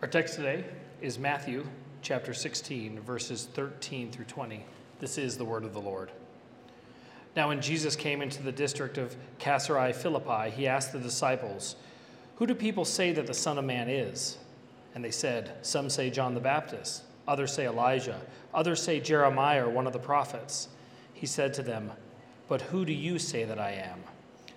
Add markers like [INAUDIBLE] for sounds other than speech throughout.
Our text today is Matthew chapter 16, verses 13 through 20. This is the word of the Lord. Now, when Jesus came into the district of Caesarea Philippi, he asked the disciples, Who do people say that the Son of Man is? And they said, Some say John the Baptist, others say Elijah, others say Jeremiah or one of the prophets. He said to them, But who do you say that I am?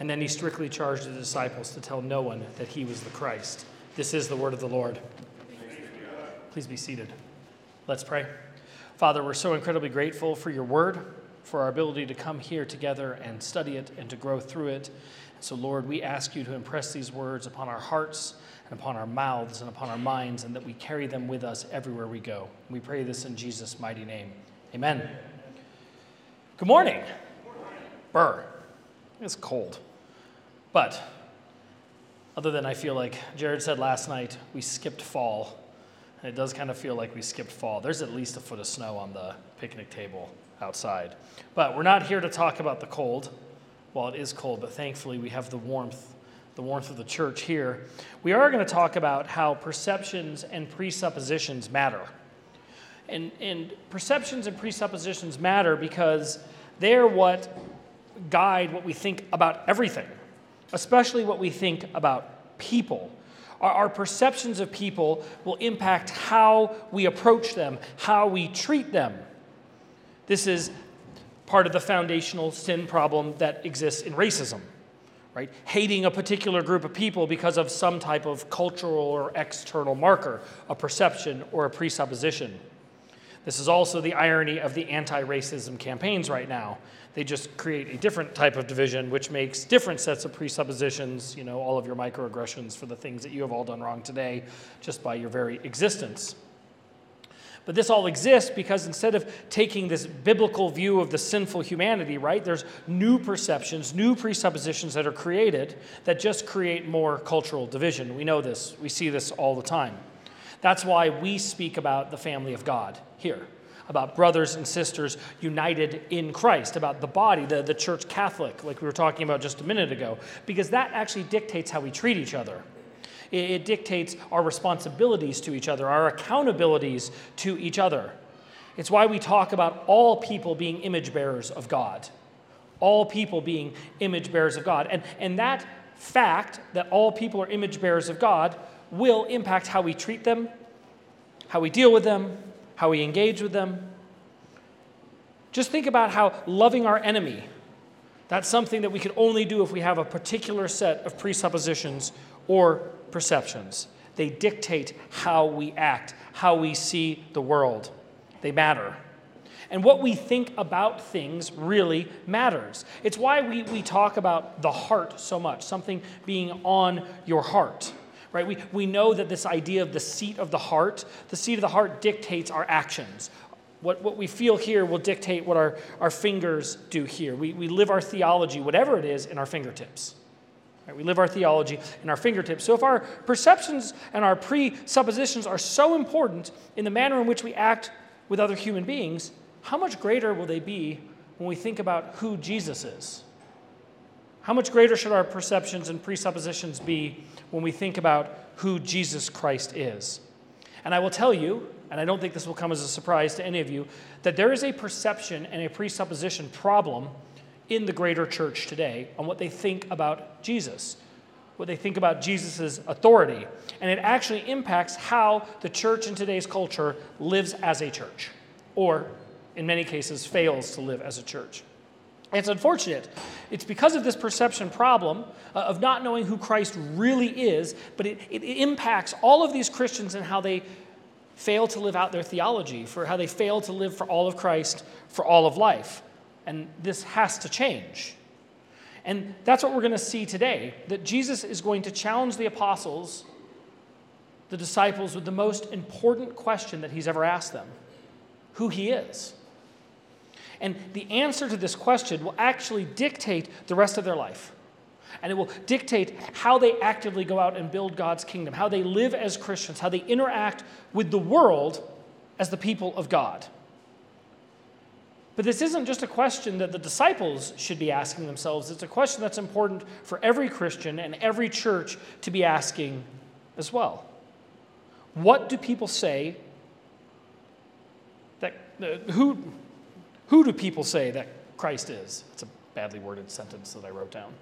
And then he strictly charged the disciples to tell no one that he was the Christ. This is the word of the Lord. Please be seated. Let's pray. Father, we're so incredibly grateful for your word, for our ability to come here together and study it and to grow through it. So, Lord, we ask you to impress these words upon our hearts and upon our mouths and upon our minds, and that we carry them with us everywhere we go. We pray this in Jesus' mighty name. Amen. Good morning. Burr. It's cold. But other than I feel like Jared said last night, we skipped fall. And it does kind of feel like we skipped fall. There's at least a foot of snow on the picnic table outside. But we're not here to talk about the cold. Well, it is cold, but thankfully we have the warmth, the warmth of the church here. We are going to talk about how perceptions and presuppositions matter. And, and perceptions and presuppositions matter because they're what guide what we think about everything especially what we think about people. Our, our, perceptions of people will impact how we approach them, how we treat them. This is part of the foundational sin problem that exists in racism, right? Hating a particular group of people because of some type of cultural or external marker, a perception or a presupposition. This is also the irony of the anti racism campaigns right now. They just create a different type of division, which makes different sets of presuppositions, you know, all of your microaggressions for the things that you have all done wrong today, just by your very existence. But this all exists because instead of taking this biblical view of the sinful humanity, right, there's new perceptions, new presuppositions that are created that just create more cultural division. We know this, we see this all the time. That's why we speak about the family of God here about brothers and sisters united in Christ, about the body, the, the church Catholic, like we were talking about just a minute ago, because that actually dictates how we treat each other. It, it dictates our responsibilities to each other, our accountabilities to each other. It's why we talk about all people being image bearers of God. All people being image bearers of God. And, and that fact that all people are image bearers of God will impact how we treat them, how we deal with them, how we engage with them. Just think about how loving our enemy, that's something that we can only do if we have a particular set of presuppositions or perceptions. They dictate how we act, how we see the world. They matter. And what we think about things really matters. It's why we, we talk about the heart so much, something being on your heart right? We, we know that this idea of the seat of the heart, the seat of the heart dictates our actions. What, what we feel here will dictate what our, our fingers do here. We, we live our theology, whatever it is, in our fingertips. Right? We live our theology in our fingertips. So if our perceptions and our presuppositions are so important in the manner in which we act with other human beings, how much greater will they be when we think about who Jesus is? How much greater should our perceptions and presuppositions be when we think about who Jesus Christ is? And I will tell you, and I don't think this will come as a surprise to any of you, that there is a perception and a presupposition problem in the greater church today on what they think about Jesus, what they think about Jesus' authority. And it actually impacts how the church in today's culture lives as a church, or in many cases, fails to live as a church. It's unfortunate. It's because of this perception problem uh, of not knowing who Christ really is, but it, it, it impacts all of these Christians and how they fail to live out their theology, for how they fail to live for all of Christ for all of life. And this has to change. And that's what we're going to see today that Jesus is going to challenge the apostles the disciples with the most important question that he's ever asked them who he is. And the answer to this question will actually dictate the rest of their life. And it will dictate how they actively go out and build God's kingdom, how they live as Christians, how they interact with the world as the people of God. But this isn't just a question that the disciples should be asking themselves. It's a question that's important for every Christian and every church to be asking as well. What do people say that, uh, who, who do people say that Christ is? It's a badly worded sentence that I wrote down.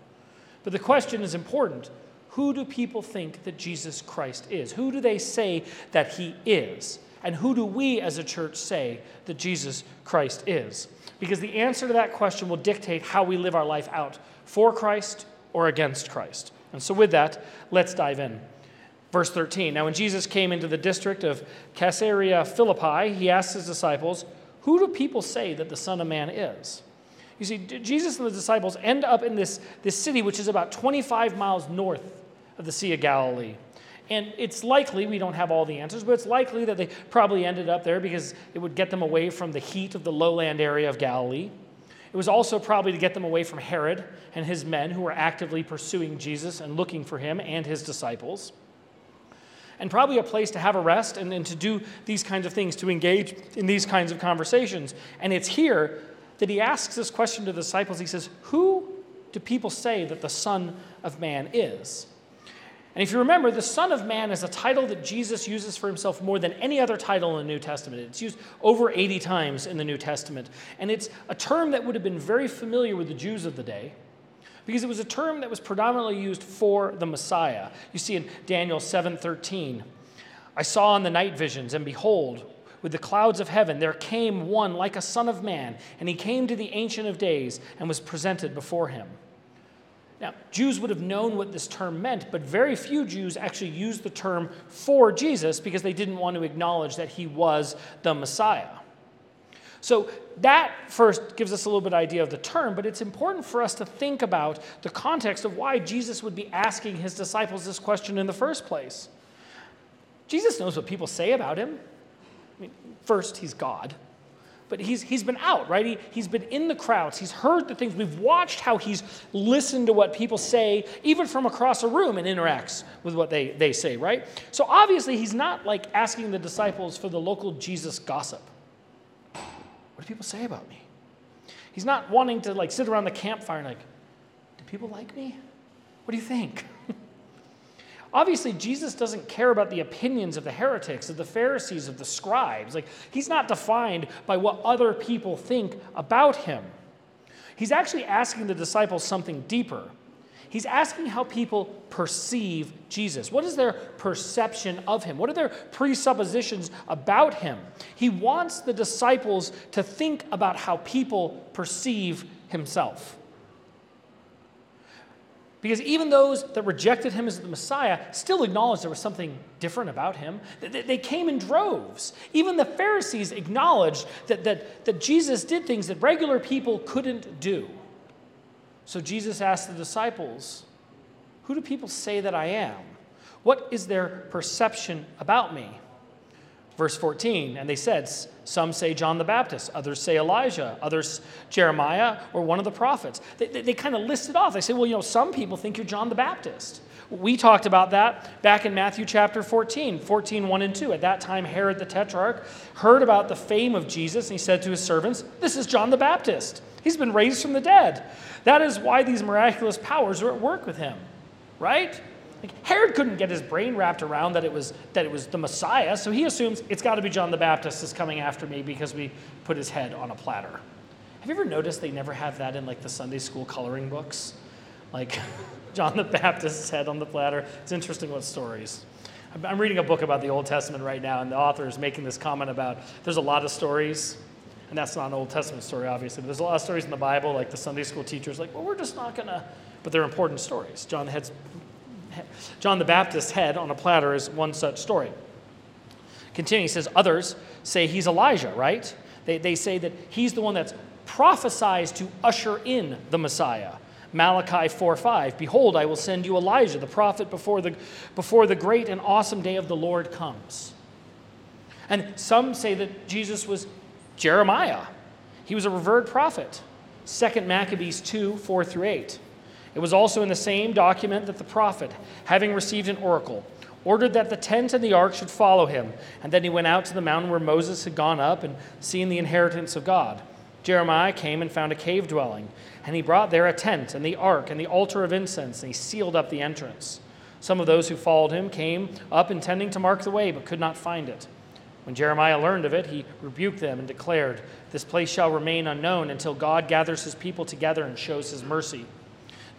But the question is important. Who do people think that Jesus Christ is? Who do they say that he is? And who do we as a church say that Jesus Christ is? Because the answer to that question will dictate how we live our life out for Christ or against Christ. And so, with that, let's dive in. Verse 13 Now, when Jesus came into the district of Caesarea Philippi, he asked his disciples, Who do people say that the Son of Man is? You see, Jesus and the disciples end up in this, this city, which is about 25 miles north of the Sea of Galilee. And it's likely, we don't have all the answers, but it's likely that they probably ended up there because it would get them away from the heat of the lowland area of Galilee. It was also probably to get them away from Herod and his men who were actively pursuing Jesus and looking for him and his disciples. And probably a place to have a rest and, and to do these kinds of things, to engage in these kinds of conversations. And it's here that he asks this question to the disciples. He says, Who do people say that the Son of Man is? And if you remember, the Son of Man is a title that Jesus uses for himself more than any other title in the New Testament. It's used over 80 times in the New Testament. And it's a term that would have been very familiar with the Jews of the day because it was a term that was predominantly used for the Messiah. You see in Daniel 7:13, I saw in the night visions and behold, with the clouds of heaven there came one like a son of man, and he came to the ancient of days and was presented before him. Now, Jews would have known what this term meant, but very few Jews actually used the term for Jesus because they didn't want to acknowledge that he was the Messiah. So that first gives us a little bit idea of the term, but it's important for us to think about the context of why Jesus would be asking his disciples this question in the first place. Jesus knows what people say about him. I mean, first, he's God. But he's, he's been out, right? He, he's been in the crowds. He's heard the things. We've watched how he's listened to what people say, even from across a room, and interacts with what they, they say, right? So obviously, he's not like asking the disciples for the local Jesus gossip. What do people say about me? He's not wanting to like sit around the campfire and like, do people like me? What do you think? [LAUGHS] Obviously, Jesus doesn't care about the opinions of the heretics, of the Pharisees, of the scribes. Like, he's not defined by what other people think about him. He's actually asking the disciples something deeper. He's asking how people perceive Jesus. What is their perception of him? What are their presuppositions about him? He wants the disciples to think about how people perceive himself. Because even those that rejected him as the Messiah still acknowledged there was something different about him. They came in droves. Even the Pharisees acknowledged that, that, that Jesus did things that regular people couldn't do. So Jesus asked the disciples, Who do people say that I am? What is their perception about me? Verse 14, and they said, Some say John the Baptist, others say Elijah, others Jeremiah or one of the prophets. They, they, they kind of listed off. They say, Well, you know, some people think you're John the Baptist. We talked about that back in Matthew chapter 14, 14, 1 and 2. At that time, Herod the Tetrarch heard about the fame of Jesus, and he said to his servants, This is John the Baptist. He's been raised from the dead. That is why these miraculous powers are at work with him, right? Like Herod couldn't get his brain wrapped around that it was that it was the Messiah, so he assumes it's got to be John the Baptist is coming after me because we put his head on a platter. Have you ever noticed they never have that in like the Sunday school coloring books? Like [LAUGHS] John the Baptist's head on the platter. It's interesting what stories. I'm reading a book about the Old Testament right now, and the author is making this comment about there's a lot of stories, and that's not an Old Testament story, obviously, but there's a lot of stories in the Bible, like the Sunday school teachers, like, well, we're just not gonna, but they're important stories. John the head's John the Baptist's head on a platter is one such story. Continuing, he says, Others say he's Elijah, right? They, they say that he's the one that's prophesied to usher in the Messiah. Malachi 4 5. Behold, I will send you Elijah, the prophet, before the, before the great and awesome day of the Lord comes. And some say that Jesus was Jeremiah. He was a revered prophet. 2 Maccabees 2 4 through 8. It was also in the same document that the prophet, having received an oracle, ordered that the tent and the ark should follow him. And then he went out to the mountain where Moses had gone up and seen the inheritance of God. Jeremiah came and found a cave dwelling, and he brought there a tent and the ark and the altar of incense, and he sealed up the entrance. Some of those who followed him came up intending to mark the way, but could not find it. When Jeremiah learned of it, he rebuked them and declared, This place shall remain unknown until God gathers his people together and shows his mercy.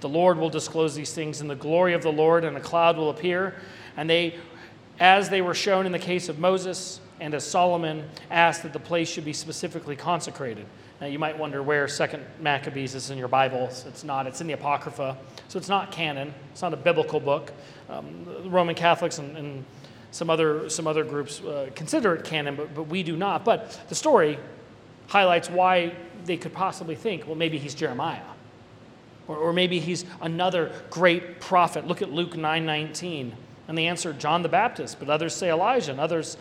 The Lord will disclose these things in the glory of the Lord, and a cloud will appear. And they, as they were shown in the case of Moses, and as Solomon asked that the place should be specifically consecrated. Now, you might wonder where Second Maccabees is in your Bibles. It's not. It's in the Apocrypha, so it's not canon. It's not a biblical book. Um, Roman Catholics and, and, some other some other groups uh, consider it canon, but, but we do not. But the story highlights why they could possibly think, well, maybe he's Jeremiah. Or, or maybe he's another great prophet. Look at Luke 9:19. And they answered John the Baptist, but others say Elijah, and others,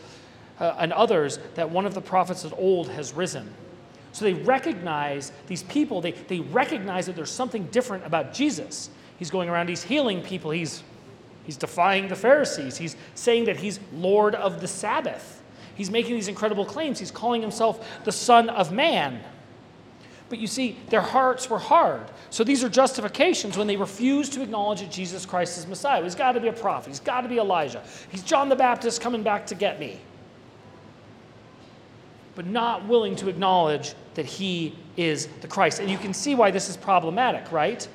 uh, and others that one of the prophets of old has risen. So they recognize these people, they, they recognize that there's something different about Jesus. He's going around, he's healing people, he's, he's defying the Pharisees, he's saying that he's Lord of the Sabbath. He's making these incredible claims. He's calling himself the Son of Man. But you see, their hearts were hard. So these are justifications when they refuse to acknowledge that Jesus Christ is Messiah. He's got to be a prophet. He's got to be Elijah. He's John the Baptist coming back to get me. But not willing to acknowledge that he is the Christ. And you can see why this is problematic, right?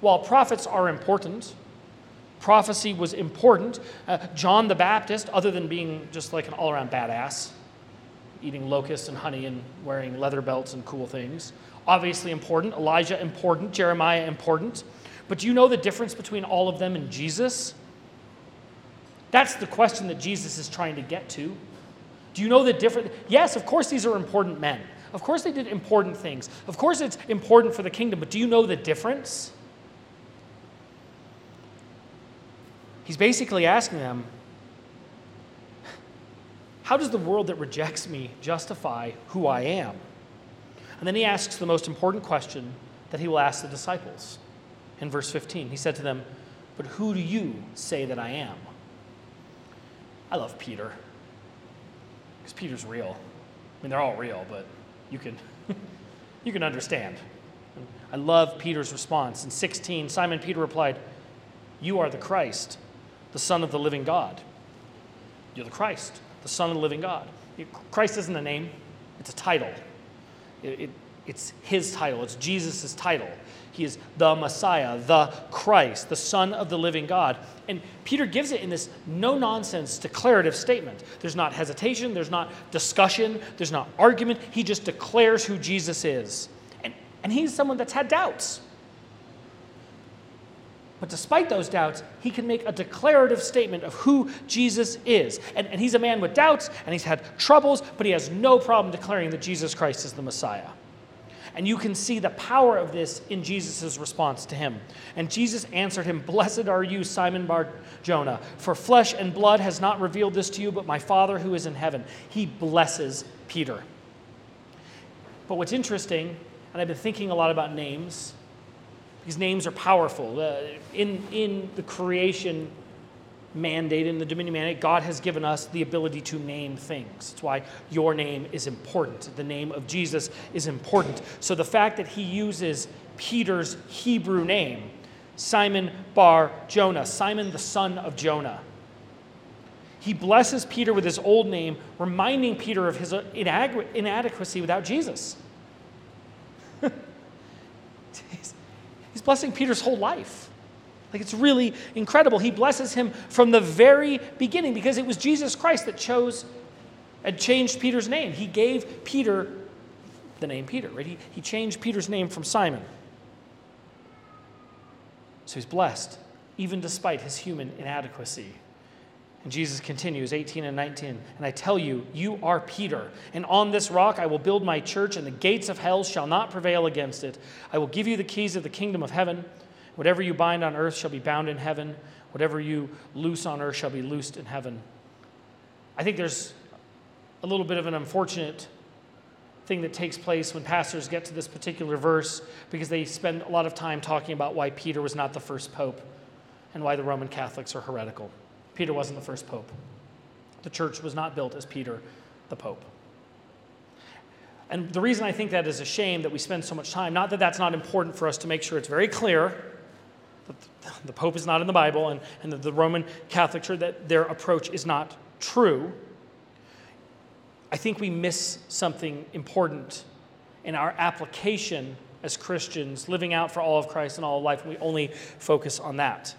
While prophets are important, prophecy was important. Uh, John the Baptist, other than being just like an all around badass, eating locusts and honey and wearing leather belts and cool things, obviously important. Elijah, important. Jeremiah, important. But do you know the difference between all of them and Jesus? That's the question that Jesus is trying to get to. Do you know the difference? Yes, of course, these are important men. Of course, they did important things. Of course, it's important for the kingdom, but do you know the difference? He's basically asking them how does the world that rejects me justify who I am? And then he asks the most important question that he will ask the disciples. In verse 15, he said to them, But who do you say that I am? I love Peter. Because Peter's real. I mean, they're all real, but you can, [LAUGHS] you can understand. I love Peter's response. In 16, Simon Peter replied, You are the Christ, the Son of the living God. You're the Christ, the Son of the living God. Christ isn't a name, it's a title. It, it, it's his title, it's Jesus' title. He is the Messiah, the Christ, the Son of the living God. And Peter gives it in this no nonsense declarative statement. There's not hesitation, there's not discussion, there's not argument. He just declares who Jesus is. And, and he's someone that's had doubts. But despite those doubts, he can make a declarative statement of who Jesus is. And, and he's a man with doubts and he's had troubles, but he has no problem declaring that Jesus Christ is the Messiah. And you can see the power of this in Jesus' response to him. And Jesus answered him, Blessed are you, Simon Bar Jonah, for flesh and blood has not revealed this to you, but my Father who is in heaven. He blesses Peter. But what's interesting, and I've been thinking a lot about names, these names are powerful. Uh, in, in the creation mandate, in the dominion mandate, God has given us the ability to name things. That's why your name is important. The name of Jesus is important. So the fact that he uses Peter's Hebrew name, Simon Bar Jonah, Simon the son of Jonah, he blesses Peter with his old name, reminding Peter of his inadequacy without Jesus. [LAUGHS] He's blessing Peter's whole life. Like it's really incredible. He blesses him from the very beginning because it was Jesus Christ that chose and changed Peter's name. He gave Peter the name Peter, right? He, he changed Peter's name from Simon. So he's blessed, even despite his human inadequacy. And Jesus continues, 18 and 19. And I tell you, you are Peter, and on this rock I will build my church, and the gates of hell shall not prevail against it. I will give you the keys of the kingdom of heaven. Whatever you bind on earth shall be bound in heaven. Whatever you loose on earth shall be loosed in heaven. I think there's a little bit of an unfortunate thing that takes place when pastors get to this particular verse because they spend a lot of time talking about why Peter was not the first pope and why the Roman Catholics are heretical. Peter wasn't the first pope. The church was not built as Peter, the pope. And the reason I think that is a shame that we spend so much time, not that that's not important for us to make sure it's very clear that the Pope is not in the Bible and, and that the Roman Catholic Church, that their approach is not true. I think we miss something important in our application as Christians, living out for all of Christ in all of life, and we only focus on that.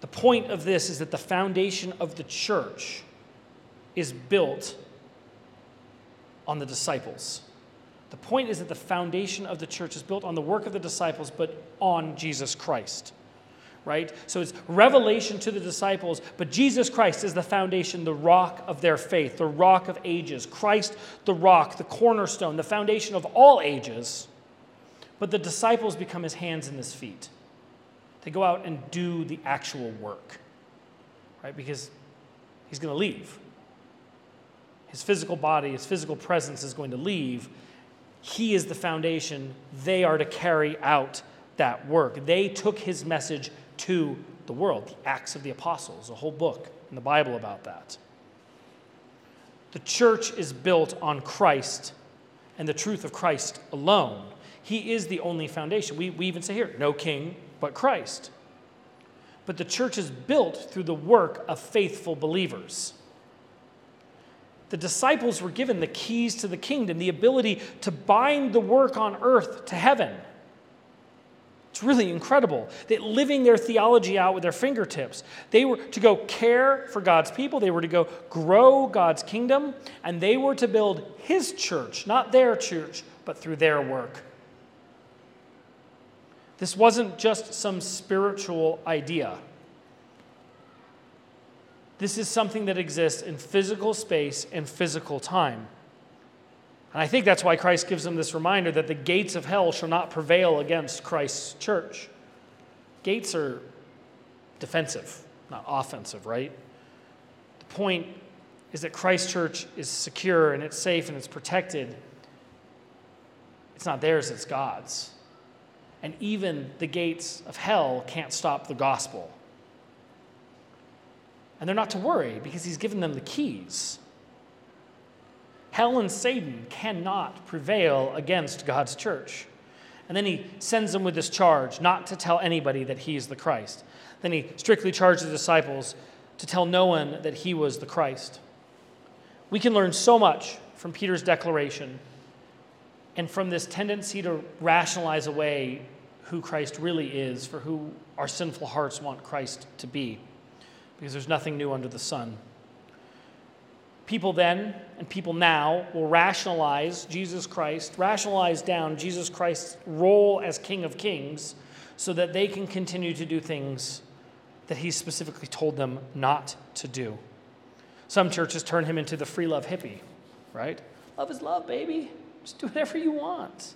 The point of this is that the foundation of the church is built on the disciples. The point is that the foundation of the church is built on the work of the disciples, but on Jesus Christ. Right? So it's revelation to the disciples, but Jesus Christ is the foundation, the rock of their faith, the rock of ages. Christ, the rock, the cornerstone, the foundation of all ages. But the disciples become his hands and his feet. They go out and do the actual work, right? Because he's going to leave. His physical body, his physical presence is going to leave. He is the foundation. They are to carry out that work. They took his message to the world. The Acts of the Apostles, a whole book in the Bible about that. The church is built on Christ and the truth of Christ alone. He is the only foundation. We, we even say here, no king but Christ. But the church is built through the work of faithful believers. The disciples were given the keys to the kingdom, the ability to bind the work on earth to heaven. It's really incredible that living their theology out with their fingertips, they were to go care for God's people, they were to go grow God's kingdom, and they were to build His church, not their church, but through their work. This wasn't just some spiritual idea. This is something that exists in physical space and physical time. And I think that's why Christ gives them this reminder that the gates of hell shall not prevail against Christ's church. Gates are defensive, not offensive, right? The point is that Christ's church is secure and it's safe and it's protected. It's not theirs, it's God's. And even the gates of hell can't stop the gospel. And they're not to worry because he's given them the keys. Hell and Satan cannot prevail against God's church. And then he sends them with this charge not to tell anybody that he is the Christ. Then he strictly charged the disciples to tell no one that he was the Christ. We can learn so much from Peter's declaration and from this tendency to rationalize away who Christ really is for who our sinful hearts want Christ to be because there's nothing new under the sun. People then and people now will rationalize Jesus Christ, rationalize down Jesus Christ's role as King of Kings so that they can continue to do things that he specifically told them not to do. Some churches turn him into the free love hippie, right? Love is love, baby. Just do whatever you want.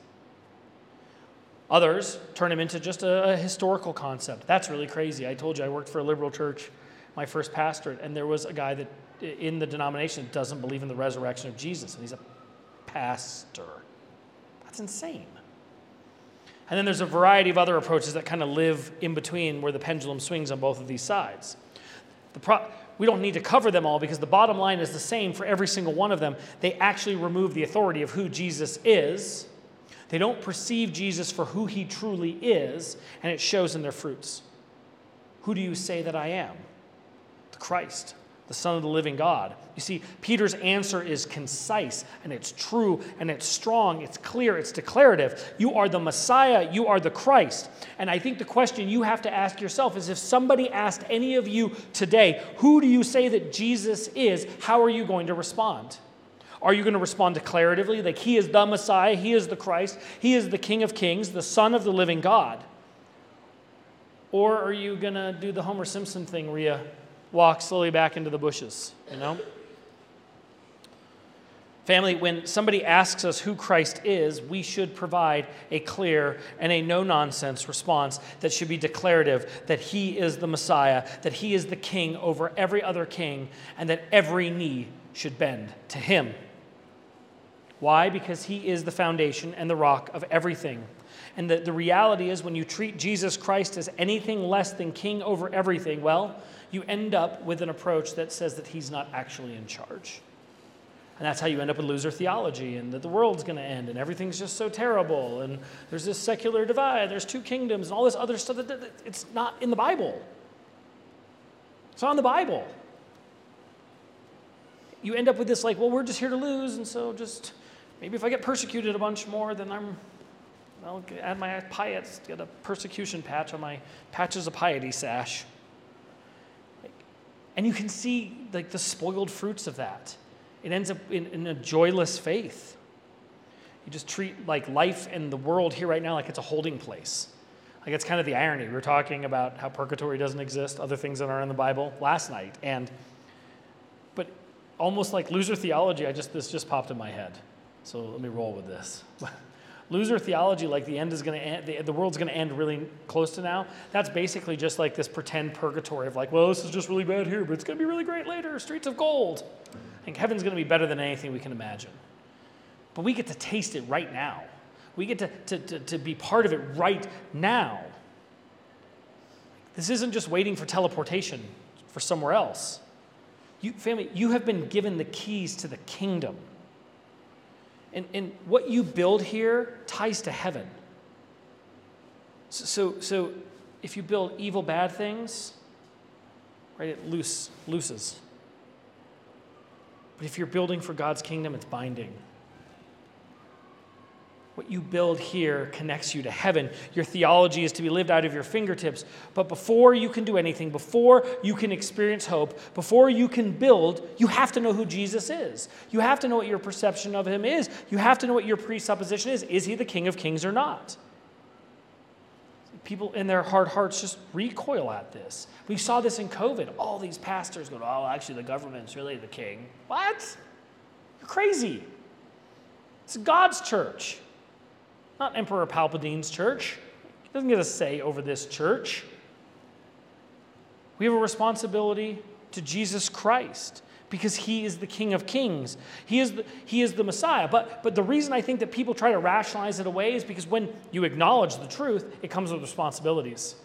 Others turn him into just a, a historical concept. That's really crazy. I told you I worked for a liberal church my first pastorate, and there was a guy that in the denomination doesn't believe in the resurrection of Jesus, and he's a pastor. That's insane. And then there's a variety of other approaches that kind of live in between where the pendulum swings on both of these sides. The pro- we don't need to cover them all because the bottom line is the same for every single one of them. They actually remove the authority of who Jesus is. They don't perceive Jesus for who he truly is, and it shows in their fruits. Who do you say that I am? the Christ, the Son of the living God. You see, Peter's answer is concise and it's true and it's strong, it's clear, it's declarative. You are the Messiah, you are the Christ. And I think the question you have to ask yourself is if somebody asked any of you today, who do you say that Jesus is, how are you going to respond? Are you going to respond declaratively, like he is the Messiah, he is the Christ, he is the King of Kings, the Son of the living God? Or are you going to do the Homer Simpson thing you walk slowly back into the bushes, you know? Family, when somebody asks us who Christ is, we should provide a clear and a no nonsense response that should be declarative that he is the Messiah, that he is the king over every other king, and that every knee should bend to him. Why? Because he is the foundation and the rock of everything. And the, the reality is, when you treat Jesus Christ as anything less than king over everything, well, you end up with an approach that says that he's not actually in charge. And that's how you end up with loser theology and that the world's going to end and everything's just so terrible and there's this secular divide, there's two kingdoms and all this other stuff. That, it's not in the Bible. It's not in the Bible. You end up with this like, well, we're just here to lose, and so just maybe if I get persecuted a bunch more, then I'm, I'll add my piety, get a persecution patch on my patches of piety sash. And you can see like the spoiled fruits of that it ends up in, in a joyless faith. You just treat like life and the world here right now like it's a holding place. Like it's kind of the irony. We were talking about how purgatory doesn't exist, other things that aren't in the Bible last night, and but almost like loser theology, I just this just popped in my head. So let me roll with this. [LAUGHS] loser theology, like the end is going to end, the, the world's going to end really close to now. That's basically just like this pretend purgatory of like, well, this is just really bad here, but it's going to be really great later. Streets of gold. I think heaven's going to be better than anything we can imagine. But we get to taste it right now. We get to, to, to, to be part of it right now. This isn't just waiting for teleportation for somewhere else. You, family, you have been given the keys to the kingdom. And, and what you build here ties to heaven. So, so, if you build evil, bad things, right, it loose, looses. But if you're building for God's kingdom, it's binding. What you build here connects you to heaven. Your theology is to be lived out of your fingertips. But before you can do anything, before you can experience hope, before you can build, you have to know who Jesus is. You have to know what your perception of him is. You have to know what your presupposition is. Is he the King of Kings or not? people in their hard hearts just recoil at this. We saw this in COVID. All these pastors go, oh, actually, the government's really the king. What? You're crazy. It's God's church, not Emperor Palpatine's church. He doesn't get a say over this church. We have a responsibility to Jesus Christ because he is the King of Kings. He is the, he is the Messiah. But, but the reason I think that people try to rationalize it away is because when you acknowledge the truth, it comes with responsibilities.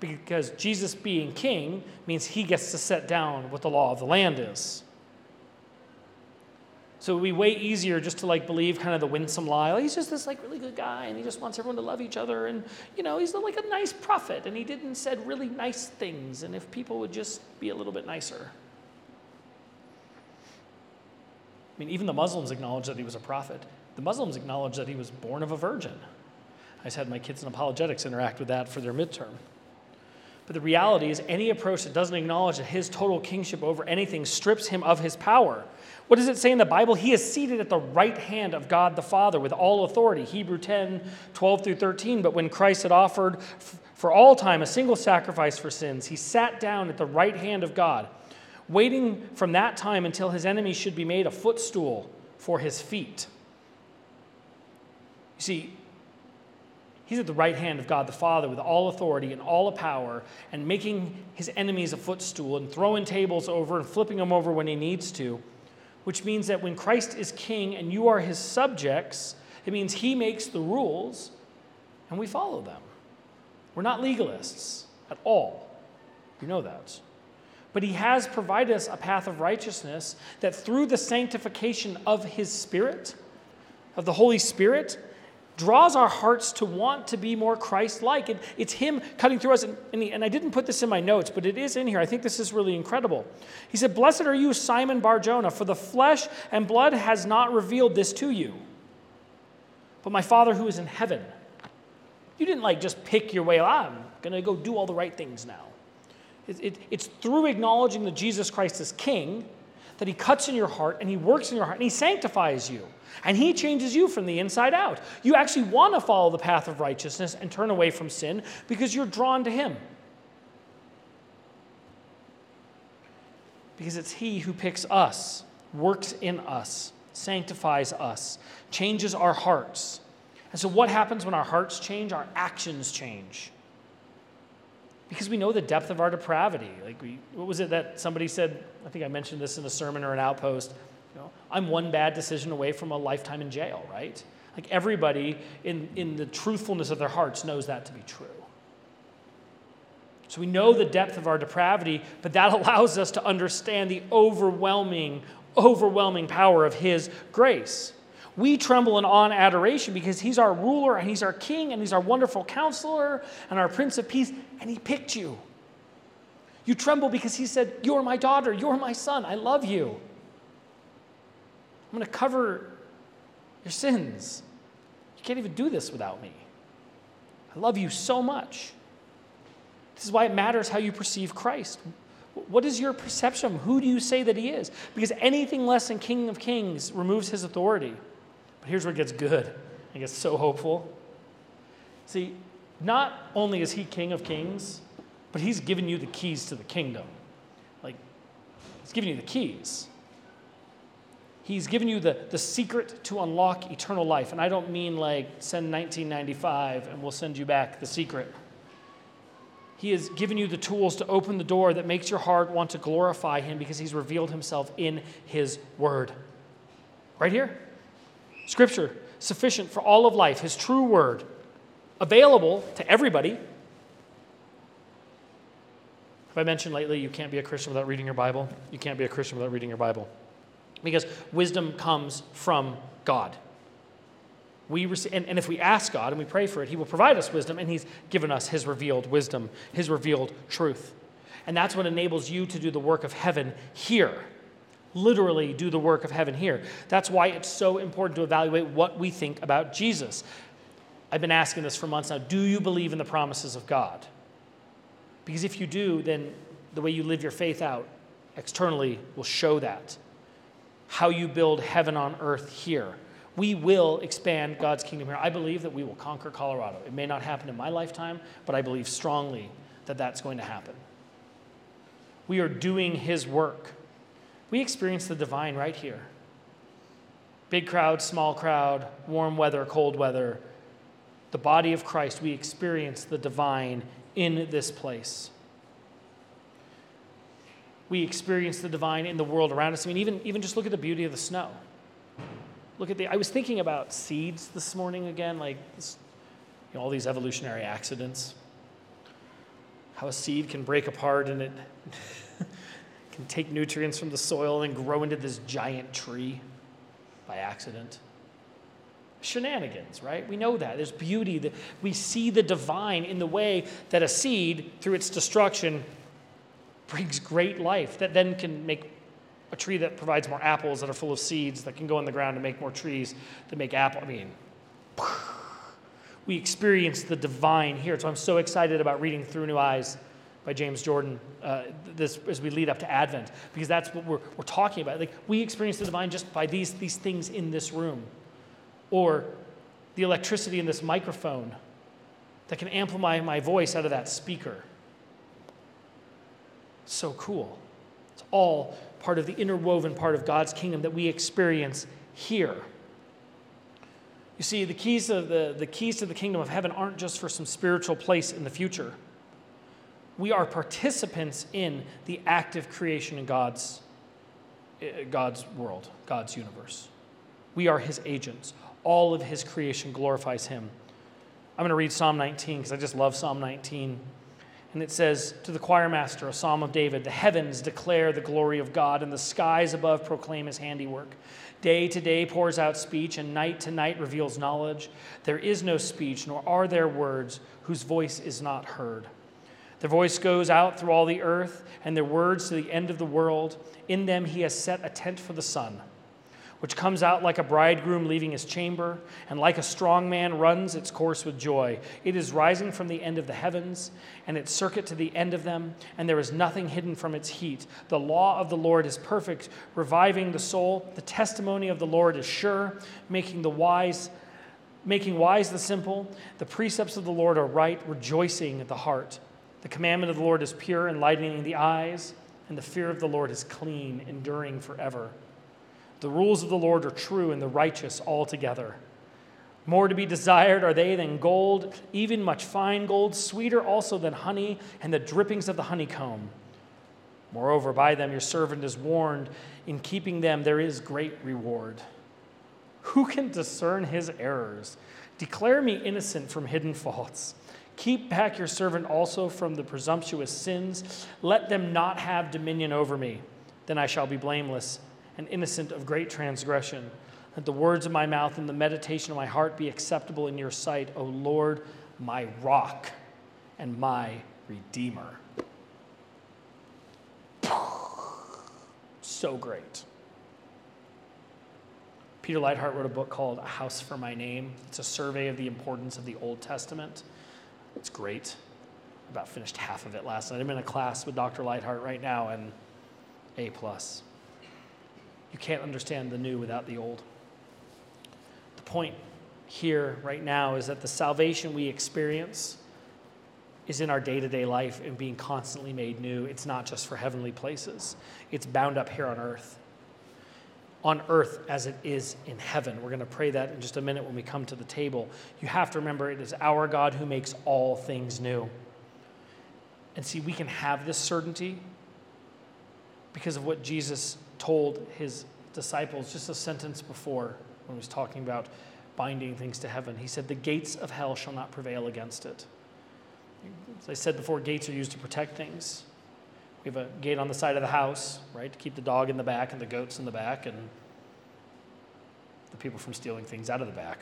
Because Jesus being king means he gets to set down what the law of the land is. So it would be way easier just to like believe kind of the winsome lie. Oh, he's just this like really good guy and he just wants everyone to love each other and you know, he's like a nice prophet and he didn't said really nice things and if people would just be a little bit nicer. I mean, even the Muslims acknowledge that he was a prophet. The Muslims acknowledge that he was born of a virgin. I just had my kids in apologetics interact with that for their midterm. But the reality is, any approach that doesn't acknowledge that his total kingship over anything strips him of his power. What does it say in the Bible? He is seated at the right hand of God the Father with all authority. Hebrew 10, 12 through 13. But when Christ had offered for all time a single sacrifice for sins, he sat down at the right hand of God waiting from that time until his enemies should be made a footstool for his feet. You see, he's at the right hand of God the Father with all authority and all power, and making his enemies a footstool and throwing tables over and flipping them over when he needs to, which means that when Christ is king and you are his subjects, it means he makes the rules and we follow them. We're not legalists at all. You know that. But he has provided us a path of righteousness that through the sanctification of his Spirit, of the Holy Spirit, draws our hearts to want to be more Christ like. And it's Him cutting through us. And, and, he, and, I didn't put this in my notes, but it is in here. I think this is really incredible. He said, Blessed are you, Simon Bar-Jonah, for the flesh and blood has not revealed this to you, but my Father who is in heaven. You didn't like just pick your way, oh, I'm going to go do all the right things now. It, it, it's through acknowledging that Jesus Christ is King that He cuts in your heart and He works in your heart and He sanctifies you. And He changes you from the inside out. You actually want to follow the path of righteousness and turn away from sin because you're drawn to Him. Because it's He who picks us, works in us. sanctifies us, changes our hearts. And so, what happens when our hearts change? Our actions change. Because we know the depth of our depravity. Like, we, what was it that somebody said? I think I mentioned this in a sermon or an outpost. You know, I'm one bad decision away from a lifetime in jail, right? Like, everybody in, in the truthfulness of their hearts knows that to be true. So we know the depth of our depravity, but that [LAUGHS] allows us to understand the overwhelming, overwhelming power of His grace. We tremble in awe and adoration because He's our ruler and He's our King and He's our wonderful counselor and our Prince of Peace, and He picked you. You tremble because He said, You're my daughter, you're my son, I love you. I'm going to cover your sins. You can't even do this without me. I love you so much. This is why it matters how you perceive Christ. What is your perception? Who do you say that he is? Because anything less than King of Kings removes his authority. But here's where it gets good. It gets so hopeful. See, not only is he King of Kings, but he's given you the keys to the kingdom. Like, he's given you the keys. He's given you the, the secret to unlock eternal life. And I don't mean like send 1995 and we'll send you back the secret. He has given you the tools to open the door that makes your heart want to glorify Him because He's revealed Himself in His Word. Right here. Scripture, sufficient for all of life, His true Word, available to everybody. Have I mentioned lately you can't be a Christian without reading your Bible? You can't be a Christian without reading your Bible. Because wisdom comes from God. We receive, and, and if we ask God and we pray for it, He will provide us wisdom, and He's given us His revealed wisdom, His revealed truth. And that's what enables you to do the work of heaven here. Literally, do the work of heaven here. That's why it's so important to evaluate what we think about Jesus. I've been asking this for months now. Do you believe in the promises of God? Because if you do, then the way you live your faith out externally will show that. How you build heaven on earth here we will expand God's kingdom here. I believe that we will conquer Colorado. It may not happen in my lifetime, but I believe strongly that that's going to happen. We are doing His work. We experience the divine right here. Big crowd, small crowd, warm weather, cold weather. The body of Christ, we experience the divine in this place. We experience the divine in the world around us. I mean, even, even just look at the beauty of the snow look at the i was thinking about seeds this morning again like this, you know, all these evolutionary accidents how a seed can break apart and it [LAUGHS] can take nutrients from the soil and grow into this giant tree by accident shenanigans right we know that there's beauty that we see the divine in the way that a seed through its destruction brings great life that then can make a tree that provides more apples that are full of seeds that can go in the ground and make more trees that make apple. I mean, we experience the divine here. So I'm so excited about reading Through New Eyes by James Jordan uh, this, as we lead up to Advent, because that's what we're, we're talking about. Like, we experience the divine just by these, these things in this room, or the electricity in this microphone that can amplify my voice out of that speaker. So cool. It's all part of the interwoven part of God's kingdom that we experience here. You see, the keys, of the, the keys to the kingdom of heaven aren't just for some spiritual place in the future. We are participants in the active creation in God's, eh, God's world, God's universe. We are his agents. All of his creation glorifies him. I'm going to read Psalm 19 because I just love Psalm 19. And it says to the choir master, a psalm of David, the heavens declare the glory of God, and the skies above proclaim his handiwork. Day to day pours out speech, and night to night reveals knowledge. There is no speech, nor are there words whose voice is not heard. Their voice goes out through all the earth, and their words to the end of the world. In them he has set a tent for the sun which comes out like a bridegroom leaving his chamber, and like a strong man runs its course with joy. It is rising from the end of the heavens, and its circuit to the end of them, and there is nothing hidden from its heat. The law of the Lord is perfect, reviving the soul. The testimony of the Lord is sure, making the wise making wise the simple. The precepts of the Lord are right, rejoicing the heart. The commandment of the Lord is pure, enlightening the eyes, and the fear of the Lord is clean, enduring forever. The rules of the Lord are true and the righteous altogether. More to be desired are they than gold, even much fine gold, sweeter also than honey and the drippings of the honeycomb. Moreover, by them your servant is warned. In keeping them, there is great reward. Who can discern his errors? Declare me innocent from hidden faults. Keep back your servant also from the presumptuous sins. Let them not have dominion over me. Then I shall be blameless and innocent of great transgression. Let the words of my mouth and the meditation of my heart be acceptable in your sight, O Lord, my rock and my redeemer. So great. Peter Leithart wrote a book called A House for My Name. It's a survey of the importance of the Old Testament. It's great. About finished half of it last night. I'm in a class with Dr. Leithart right now, and A plus. You can't understand the new without the old. The point here right now is that the salvation we experience is in our day to day life and being constantly made new. It's not just for heavenly places, it's bound up here on earth. On earth as it is in heaven. We're going to pray that in just a minute when we come to the table. You have to remember it is our God who makes all things new. And see, we can have this certainty because of what Jesus told his disciples just a sentence before when he was talking about binding things to heaven. He said, The gates of hell shall not prevail against it. As I said before, gates are used to protect things. We have a gate on the side of the house, right, to keep the dog in the back and the goats in the back and the people from stealing things out of the back.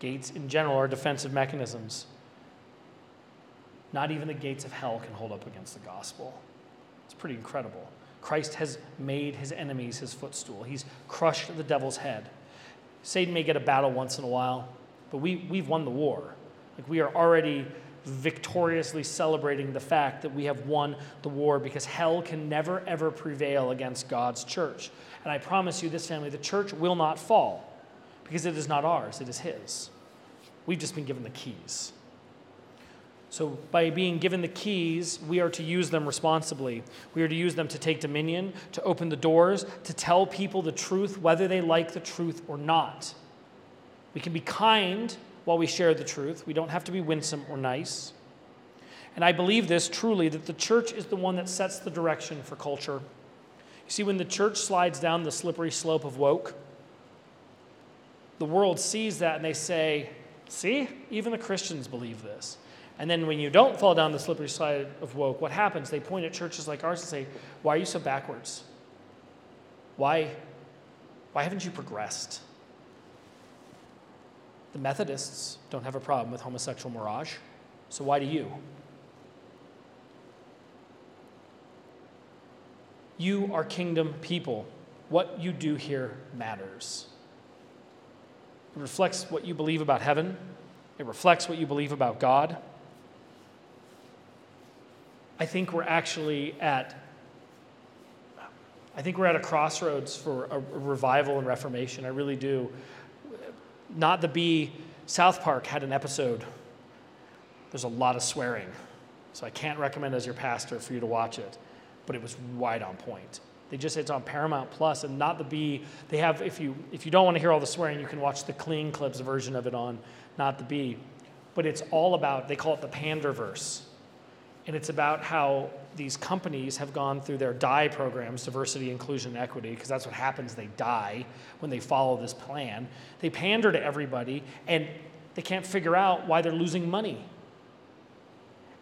Gates, in general, are defensive mechanisms. Not even the gates of hell can hold up against the gospel. It's pretty incredible. Christ has made his enemies his footstool, he's crushed the devil's head. Satan may get a battle once in a while, but we, we've won the war. Like we are already victoriously celebrating the fact that we have won the war because hell can never, ever prevail against God's church. And I promise you, this family, the church will not fall because it is not ours, it is His. We've just been given the keys. So, by being given the keys, we are to use them responsibly. We are to use them to take dominion, to open the doors, to tell people the truth, whether they like the truth or not. We can be kind while we share the truth. We don't have to be winsome or nice. And I believe this truly that the church is the one that sets the direction for culture. You see, when the church slides down the slippery slope of woke, the world sees that and they say, See, even the Christians believe this. And then when you don't fall down the slippery slide of woke, what happens? They point at churches like ours and say, Why are you so backwards? Why, why haven't you progressed? The Methodists don't have a problem with homosexual mirage, so why do you? You are kingdom people. What you do here matters. It reflects what you believe about heaven, it reflects what you believe about God. I think we're actually at I think we're at a crossroads for a revival and reformation. I really do. Not the Bee, South Park had an episode. There's a lot of swearing. So I can't recommend as your pastor for you to watch it, but it was right on point. They just it's on Paramount Plus and not the Bee. They have if you if you don't want to hear all the swearing, you can watch the clean clips version of it on not the Bee. But it's all about they call it the panderverse. And it's about how these companies have gone through their DIE programs, diversity, inclusion, and equity, because that's what happens. They die when they follow this plan. They pander to everybody, and they can't figure out why they're losing money.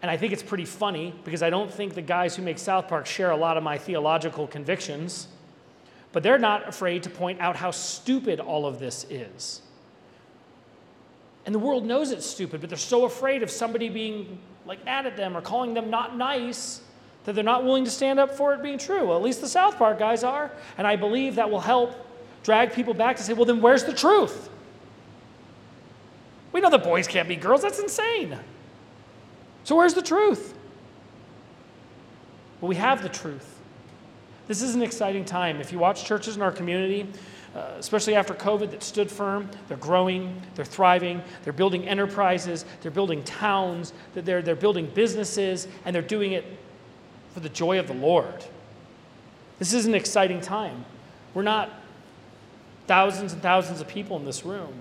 And I think it's pretty funny because I don't think the guys who make South Park share a lot of my theological convictions, but they're not afraid to point out how stupid all of this is. And the world knows it's stupid, but they're so afraid of somebody being like mad at them or calling them not nice that they're not willing to stand up for it being true. Well, at least the South Park guys are. And I believe that will help drag people back to say, well, then where's the truth? We know that boys can't be girls. That's insane. So where's the truth? Well, we have the truth. This is an exciting time. If you watch churches in our community, uh, especially after COVID, that stood firm. They're growing, they're thriving, they're building enterprises, they're building towns, they're, they're building businesses, and they're doing it for the joy of the Lord. This is an exciting time. We're not thousands and thousands of people in this room.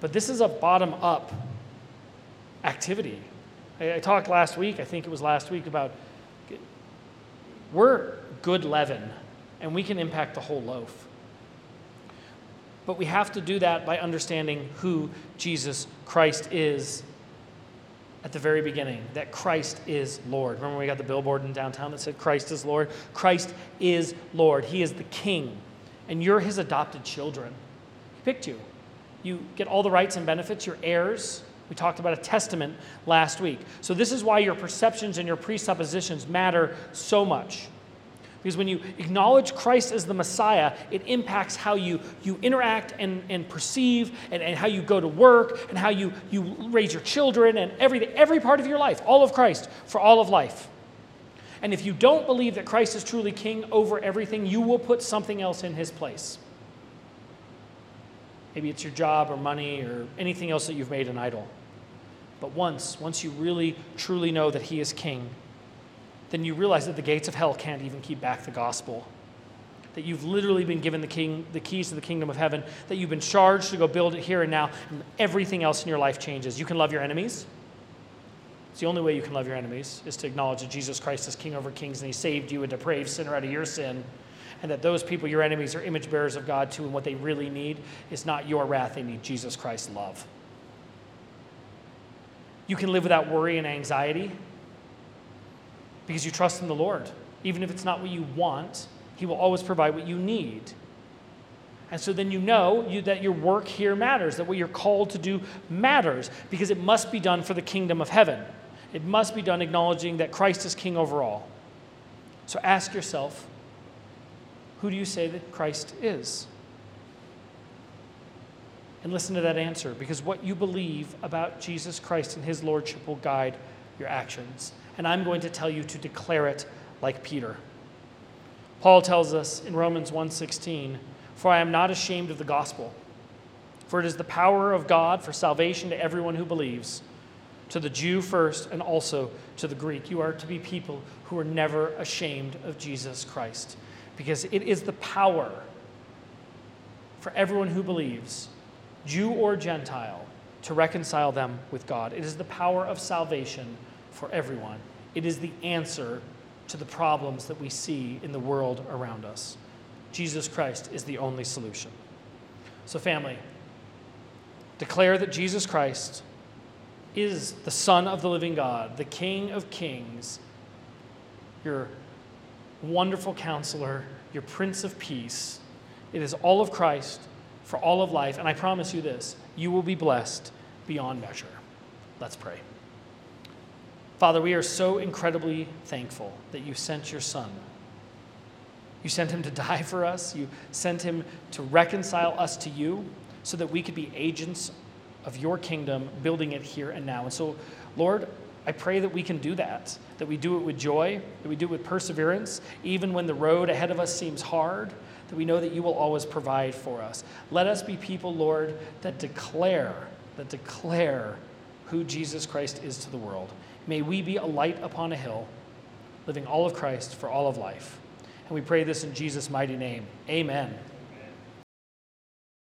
But this is a bottom up activity. I, I, talked last week, I think it was last week, about we're good leaven and we can impact the whole loaf. But we have to do that by understanding who Jesus Christ is at the very beginning that Christ is Lord. Remember, we got the billboard in downtown that said, Christ is Lord? Christ is Lord. He is the King, and you're his adopted children. He picked you. You get all the rights and benefits, you're heirs. We talked about a testament last week. So, this is why your perceptions and your presuppositions matter so much. Because when you acknowledge Christ as the Messiah, it impacts how you, you interact and, and perceive and, and how you go to work and how you, you raise your children and everything, every part of your life, all of Christ for all of life. And if you don't believe that Christ is truly king over everything, you will put something else in his place. Maybe it's your job or money or anything else that you've made an idol. But once, once you really truly know that he is king, then you realize that the gates of hell can't even keep back the gospel. That you've literally been given the, king, the keys to the kingdom of heaven, that you've been charged to go build it here and now, and everything else in your life changes. You can love your enemies. It's the only way you can love your enemies, is to acknowledge that Jesus Christ is King over kings and He saved you, a depraved sinner, out of your sin. And that those people, your enemies, are image bearers of God too, and what they really need is not your wrath, they need Jesus Christ's love. You can live without worry and anxiety because you trust in the Lord. Even if it's not what you want, He will always provide what you need. And so then you know you, that your work here matters, that what you're called to do matters, because it must be done for the kingdom of heaven. It must be done acknowledging that Christ is king over all. So ask yourself who do you say that Christ is? And listen to that answer, because what you believe about Jesus Christ and his lordship will guide your actions and I'm going to tell you to declare it like Peter. Paul tells us in Romans 1:16, "For I am not ashamed of the gospel, for it is the power of God for salvation to everyone who believes, to the Jew first and also to the Greek." You are to be people who are never ashamed of Jesus Christ, because it is the power for everyone who believes, Jew or Gentile, to reconcile them with God. It is the power of salvation for everyone. It is the answer to the problems that we see in the world around us. Jesus Christ is the only solution. So, family, declare that Jesus Christ is the Son of the living God, the King of kings, your wonderful counselor, your Prince of Peace. It is all of Christ for all of life. And I promise you this you will be blessed beyond measure. Let's pray. Father, we are so incredibly thankful that you sent your Son. You sent him to die for us. You sent him to reconcile us to you so that we could be agents of your kingdom, building it here and now. And so, Lord, I pray that we can do that, that we do it with joy, that we do it with perseverance, even when the road ahead of us seems hard, that we know that you will always provide for us. Let us be people, Lord, that declare, that declare who Jesus Christ is to the world. May we be a light upon a hill, living all of Christ for all of life. And we pray this in Jesus' mighty name. Amen.